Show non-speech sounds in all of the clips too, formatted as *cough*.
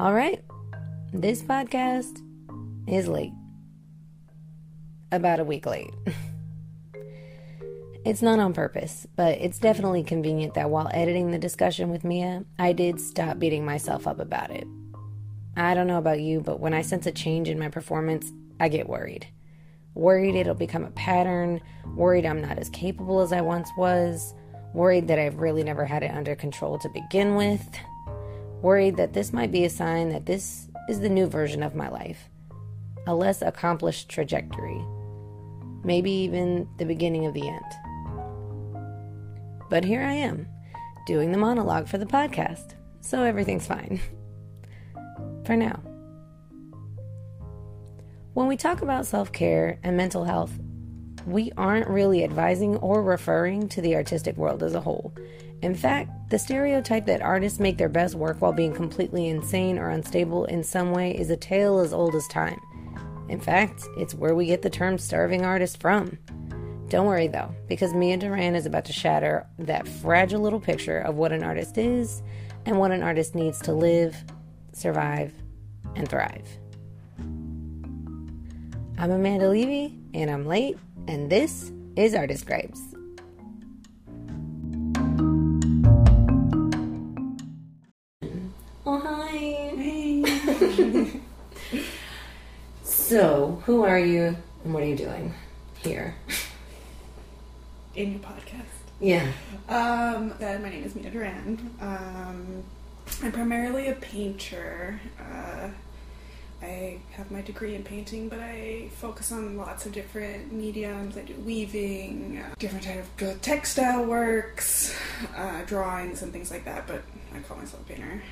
All right. This podcast is late. About a week late. *laughs* it's not on purpose, but it's definitely convenient that while editing the discussion with Mia, I did stop beating myself up about it. I don't know about you, but when I sense a change in my performance, I get worried. Worried it'll become a pattern, worried I'm not as capable as I once was, worried that I've really never had it under control to begin with, worried that this might be a sign that this is the new version of my life, a less accomplished trajectory, maybe even the beginning of the end. But here I am, doing the monologue for the podcast, so everything's fine. *laughs* for now. When we talk about self care and mental health, we aren't really advising or referring to the artistic world as a whole. In fact, the stereotype that artists make their best work while being completely insane or unstable in some way is a tale as old as time. In fact, it's where we get the term starving artist from. Don't worry though, because Mia Duran is about to shatter that fragile little picture of what an artist is and what an artist needs to live, survive, and thrive. I'm Amanda Levy, and I'm late, and this is Artist Gripes. Oh, hi. Hey. *laughs* So, who are you, and what are you doing here? In your podcast. Yeah. Um, uh, my name is Mia Duran. Um, I'm primarily a painter. Uh, I have my degree in painting, but I focus on lots of different mediums. I do weaving, uh, different type of textile works, uh, drawings, and things like that. But I call myself a painter,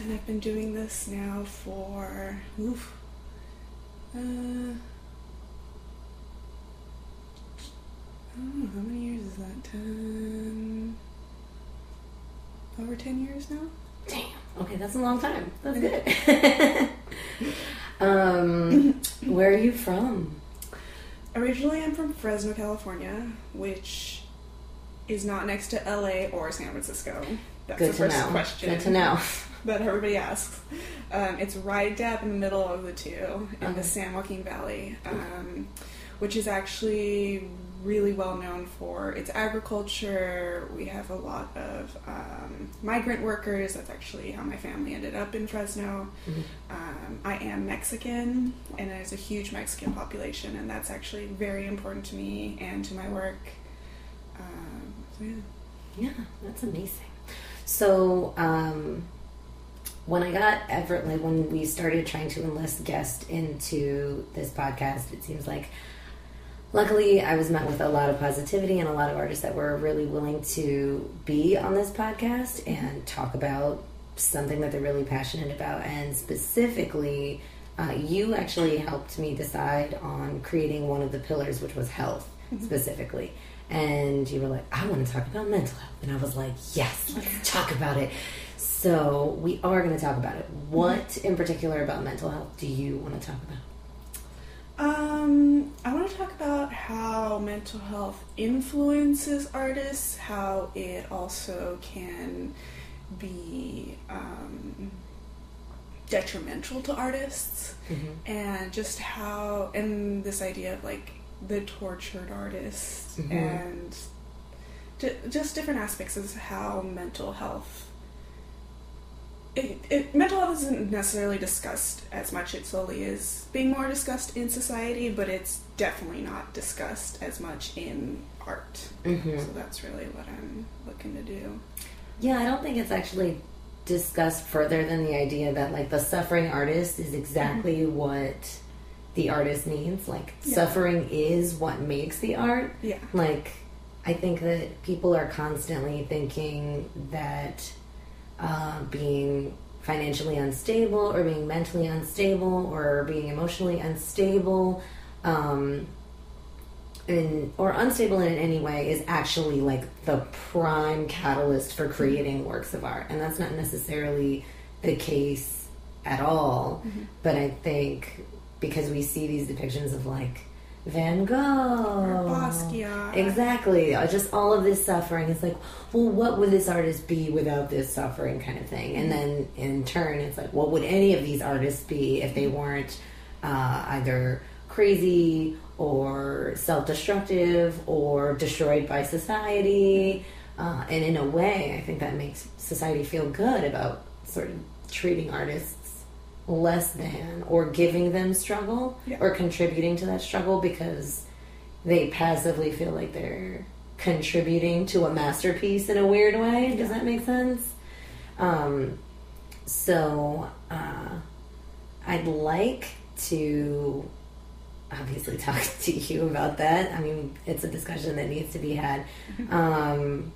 and I've been doing this now for oof, uh, I don't know how many years is that? Ten, over ten years now. Damn. Okay, that's a long time. That's good. *laughs* *laughs* um, where are you from? Originally, I'm from Fresno, California, which is not next to LA or San Francisco. That's Good the to first know. question Good to know. *laughs* that everybody asks. Um, it's right dab in the middle of the two in Okay. the San Joaquin Valley, um, which is actually really well known for its agriculture. We have a lot of um, migrant workers. That's actually how my family ended up in Fresno. Mhm. Um, I am Mexican, and there's a huge Mexican population, and that's actually very important to me and to my work. Um, so yeah. Yeah, that's amazing. So, um, when I got Everett, like when we started trying to enlist guests into this podcast, it seems like luckily I was met with a lot of positivity and a lot of artists that were really willing to be on this podcast and talk about something that they're really passionate about. And specifically, uh, you actually helped me decide on creating one of the pillars, which was health specifically. And you were like, I want to talk about mental health. And I was like, yes, let's talk about it. So we are going to talk about it. What in particular about mental health do you want to talk about? Um, I want to talk about how mental health influences artists, how it also can be um, detrimental to artists, and just how, and this idea of like the tortured artist, Mhm. and ju- just different aspects of how mental health it, it, mental health isn't necessarily discussed as much. It slowly is being more discussed in society, but it's definitely not discussed as much in art. Mm-hmm. So that's really what I'm looking to do. Yeah, I don't think it's actually discussed further than the idea that like the suffering artist is exactly what the artist needs. Like Yeah. suffering is what makes the art. Yeah. Like I think that people are constantly thinking that uh, being financially unstable or being mentally unstable or being emotionally unstable um, in, or unstable in any way is actually like the prime catalyst for creating works of art. And that's not necessarily the case at all. But i think because we see these depictions of like Van Gogh, Or Basquiat. Exactly. Uh, Just all of this suffering. It's like, well, what would this artist be without this suffering, kind of thing. And then in turn, it's like, what would any of these artists be if they weren't uh, either crazy or self-destructive or destroyed by society? Uh, and in a way, I think that makes society feel good about sort of treating artists less than or giving them struggle Yeah. or contributing to that struggle because they passively feel like they're contributing to a masterpiece in a weird way. Does that make sense? Um, so uh, I'd like to obviously *laughs* talk to you about that. I mean, it's a discussion that needs to be had um,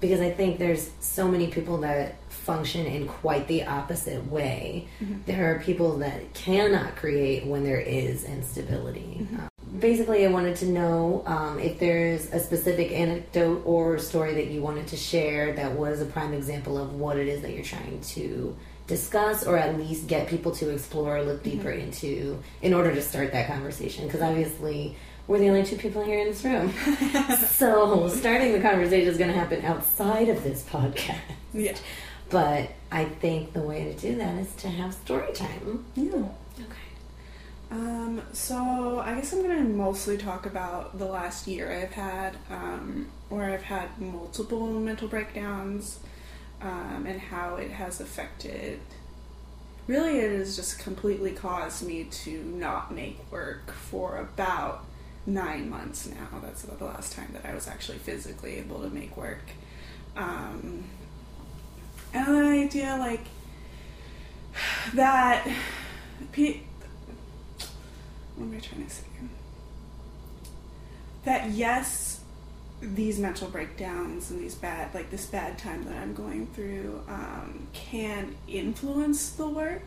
because I think there's so many people that function in quite the opposite way. There are people that cannot create when there is instability. Um, basically, I wanted to know um, if there's a specific anecdote or story that you wanted to share that was a prime example of what it is that you're trying to discuss or at least get people to explore look deeper into in order to start that conversation because obviously we're the only two people here in this room *laughs* so starting the conversation is going to happen outside of this podcast Yeah. But i think the way to do that is to have story time Yeah. okay Um, so I guess I'm gonna mostly talk about the last year I've had, um, where I've had multiple mental breakdowns, um, and how it has affected. Really, it has just completely caused me to not make work for about nine months now. That's about the last time that I was actually physically able to make work. Um, and the idea, like, that. What am I trying to say? That yes, these mental breakdowns and these bad, like this bad time that I'm going through, um, can influence the work.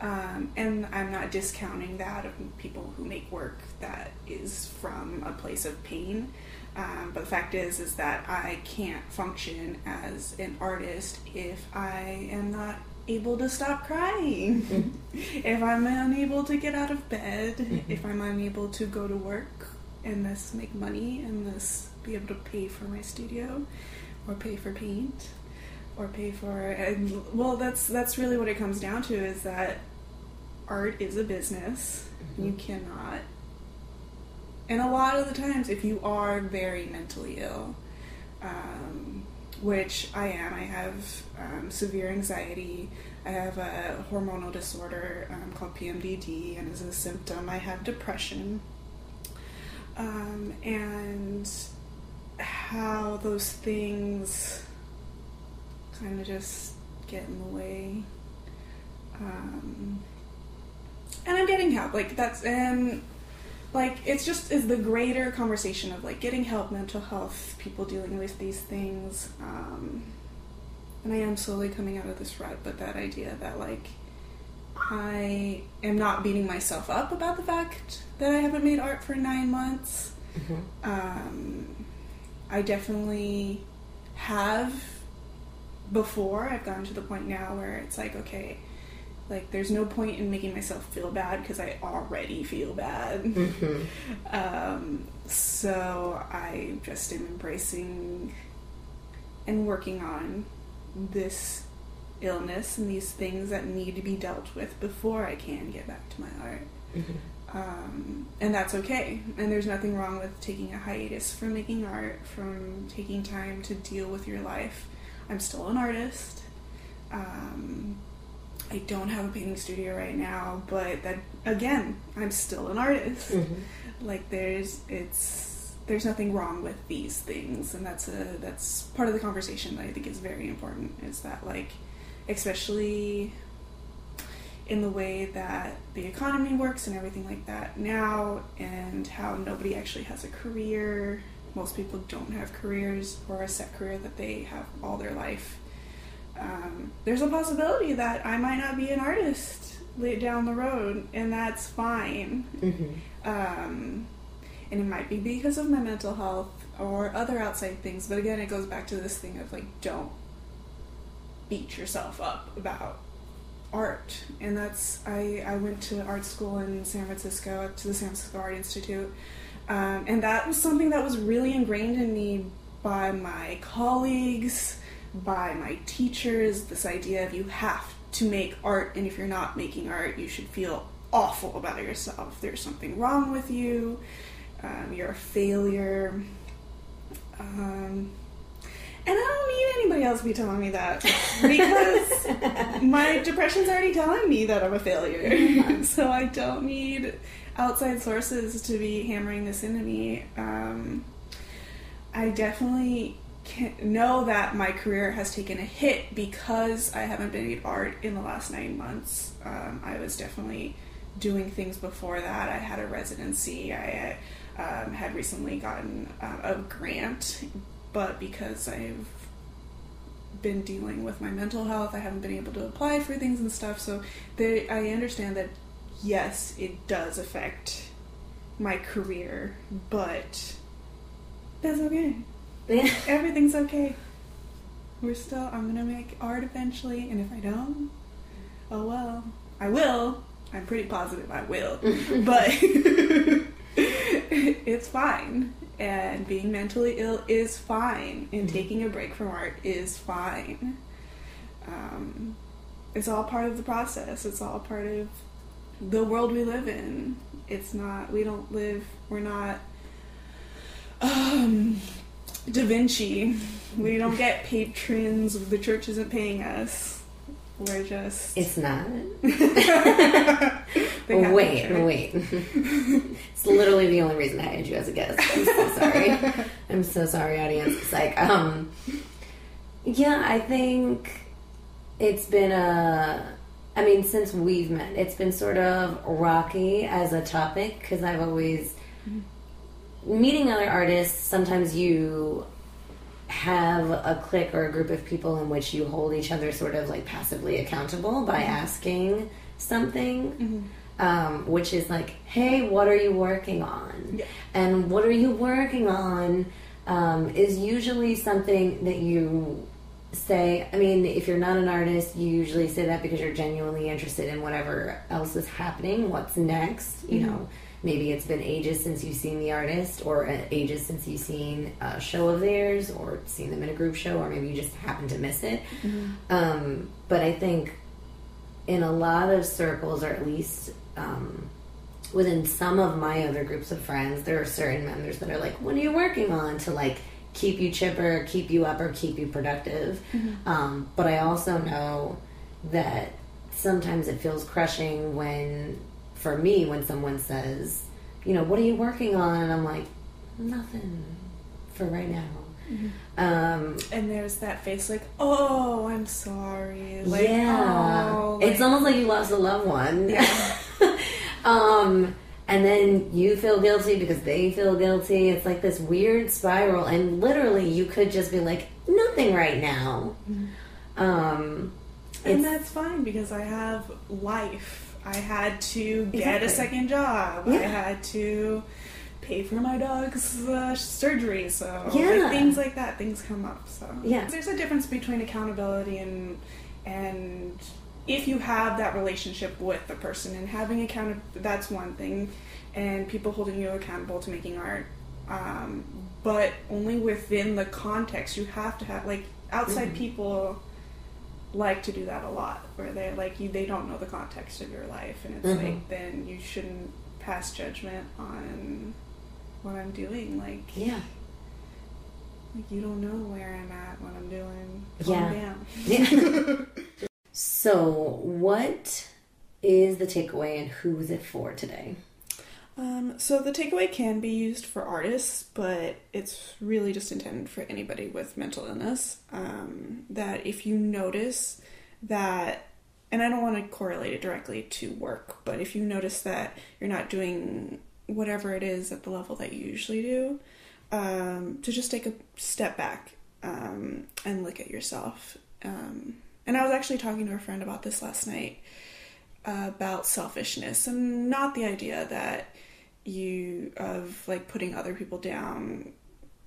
Um, and I'm not discounting that of people who make work that is from a place of pain. Um, but the fact is, is that I can't function as an artist if I am not able to stop crying. Mm-hmm. if I'm unable to get out of bed, mm-hmm. if I'm unable to go to work and thus make money and thus be able to pay for my studio or pay for paint or pay for and well that's that's really what it comes down to is that art is a business. You mm-hmm. cannot and a lot of the times if you are very mentally ill um, which I am. I have um, severe anxiety. I have a hormonal disorder um, called PMDD, and as a symptom, I have depression. Um, and how those things kind of just get in the way. Um, and I'm getting help. Like that's and like it's just is the greater conversation of like getting help, mental health, people dealing with these things. Um, and I am slowly coming out of this rut, but that idea that like I am not beating myself up about the fact that I haven't made art for nine months. Um, I definitely have before. I've gotten to the point now where it's like, okay, like there's no point in making myself feel bad because I already feel bad. Mhm. *laughs* Um, so I just am embracing and working on this illness and these things that need to be dealt with before I can get back to my art. Mhm. Um, and that's okay. And there's nothing wrong with taking a hiatus from making art, from taking time to deal with your life. I'm still an artist. Um, I don't have a painting studio right now, but that again, I'm still an artist. Mhm. Like there's it's there's nothing wrong with these things, and that's a that's part of the conversation that I think is very important. Is that like, especially in the way that the economy works and everything like that now, and how nobody actually has a career. Most people don't have careers or a set career that they have all their life. Um, there's a possibility that I might not be an artist late down the road, and that's fine. Mhm. Um, and it might be because of my mental health or other outside things, but again, it goes back to this thing of like, don't beat yourself up about art, and that's I I went to art school in San Francisco to the San Francisco Art Institute, um, and that was something that was really ingrained in me by my colleagues, by my teachers. This idea of you have to make art, and if you're not making art, you should feel awful about yourself. There's something wrong with you. Um, you're a failure. Um, and I don't need anybody else to be telling me that because *laughs* my depression's already telling me that I'm a failure. *laughs* so I don't need outside sources to be hammering this into me. Um, I definitely can know that my career has taken a hit because I haven't been in art in the last nine months. Um, I was definitely doing things before that. I had a residency. I um, had recently gotten uh, a grant but because I've been dealing with my mental health, I haven't been able to apply for things and stuff. So they, I understand that yes, it does affect my career, but that's okay. *laughs* Everything's okay. We're still. I'm gonna make art eventually, and if I don't, oh well. I will. I'm pretty positive I will, *laughs* but *laughs* it's fine and being mentally ill is fine and mm-hmm. taking a break from art is fine um, it's all part of the process it's all part of the world we live in it's not we don't live we're not um, da vinci we don't get patrons the church isn't paying us we're just. It's not. *laughs* wait, wait. it's literally the only reason I had you as a guest. I'm so sorry. I'm so sorry, audience. It's like, um, yeah, I think it's been a. I mean, since we've met, it's been sort of rocky as a topic because I've always meeting other artists. Sometimes you have a clique or a group of people in which you hold each other sort of like passively accountable by mm-hmm. asking something. Mm-hmm. Um, which is like, hey, what are you working on? Yeah. And what are you working on um, is usually something that you say. I mean, if you're not an artist, you usually say that because you're genuinely interested in whatever else is happening, what's next, you mm-hmm. know maybe it's been ages since you've seen the artist or uh, ages since you've seen a show of theirs or seen them in a group show or maybe you just happen to miss it mm-hmm. um, but i think in a lot of circles or at least um, within some of my other groups of friends there are certain members that are like what are you working on to like keep you chipper keep you up or keep you productive mm-hmm. um, but i also know that sometimes it feels crushing when for me when someone says, you know, what are you working on? And I'm like, nothing for right now. Mm-hmm. Um, and there's that face like, oh, I'm sorry. Like, yeah, oh, like, it's almost like you lost a loved one. Yeah. *laughs* um, and then you feel guilty because they feel guilty. It's like this weird spiral, and literally, you could just be like, nothing right now. Mm-hmm. Um, and that's fine because I have life I had to get exactly. a second job. Yeah. I had to pay for my dog's uh, surgery. So yeah. like, things like that, things come up. So yeah, there's a difference between accountability and and if you have that relationship with the person and having account that's one thing and people holding you accountable to making art um, but only within the context you have to have like outside mm-hmm. people like to do that a lot where they're like you they don't know the context of your life and it's mm-hmm. like then you shouldn't pass judgment on what I'm doing like yeah. like you don't know where I'm at what I'm doing. Yeah. yeah. *laughs* So what is the takeaway and who is it for today um, so the takeaway can be used for artists, but it's really just intended for anybody with mental illness. Um, that if you notice that, and I don't want to correlate it directly to work, but if you notice that you're not doing whatever it is at the level that you usually do, um, to just take a step back um, and look at yourself. Um, and I was actually talking to a friend about this last night uh, about selfishness and not the idea that you of like putting other people down,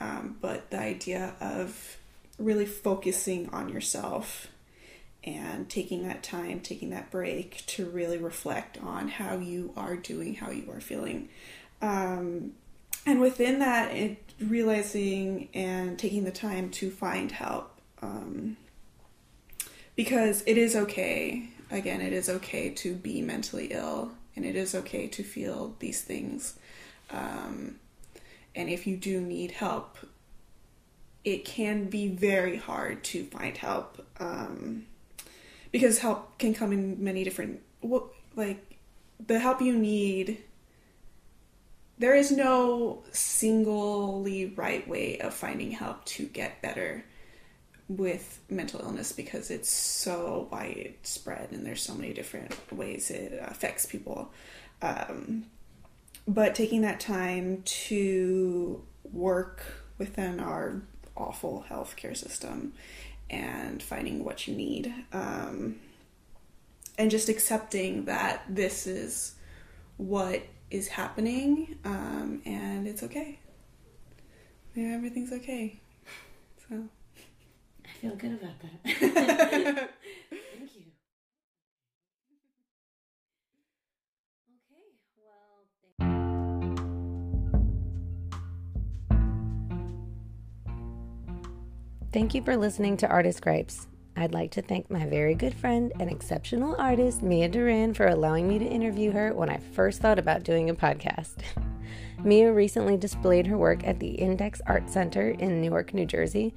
um, but the idea of really focusing on yourself and taking that time, taking that break to really reflect on how you are doing, how you are feeling. Um, and within that, it, realizing and taking the time to find help. Um, because it is okay, again, it is okay to be mentally ill and it is okay to feel these things. Um, and if you do need help, it can be very hard to find help um, because help can come in many different like the help you need there is no singly right way of finding help to get better with mental illness because it's so widespread and there's so many different ways it affects people um, but taking that time to work within our awful healthcare system and finding what you need. Um, and just accepting that this is what is happening um, and it's okay. Yeah, everything's okay. So. Feel good about that. *laughs* Thank you Okay. Well. Thank you for listening to Artist Gripes. I'd like to thank my very good friend and exceptional artist, Mia Duran, for allowing me to interview her when I first thought about doing a podcast. *laughs* Mia recently displayed her work at the Index Art Center in Newark, New Jersey.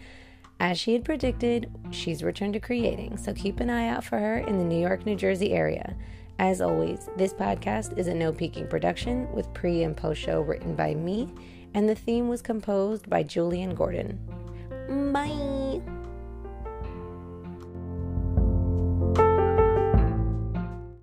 As she had predicted, she's returned to creating, so keep an eye out for her in the New York, New Jersey area. As always, this podcast is a no peeking production with pre and post show written by me, and the theme was composed by Julian Gordon. Bye.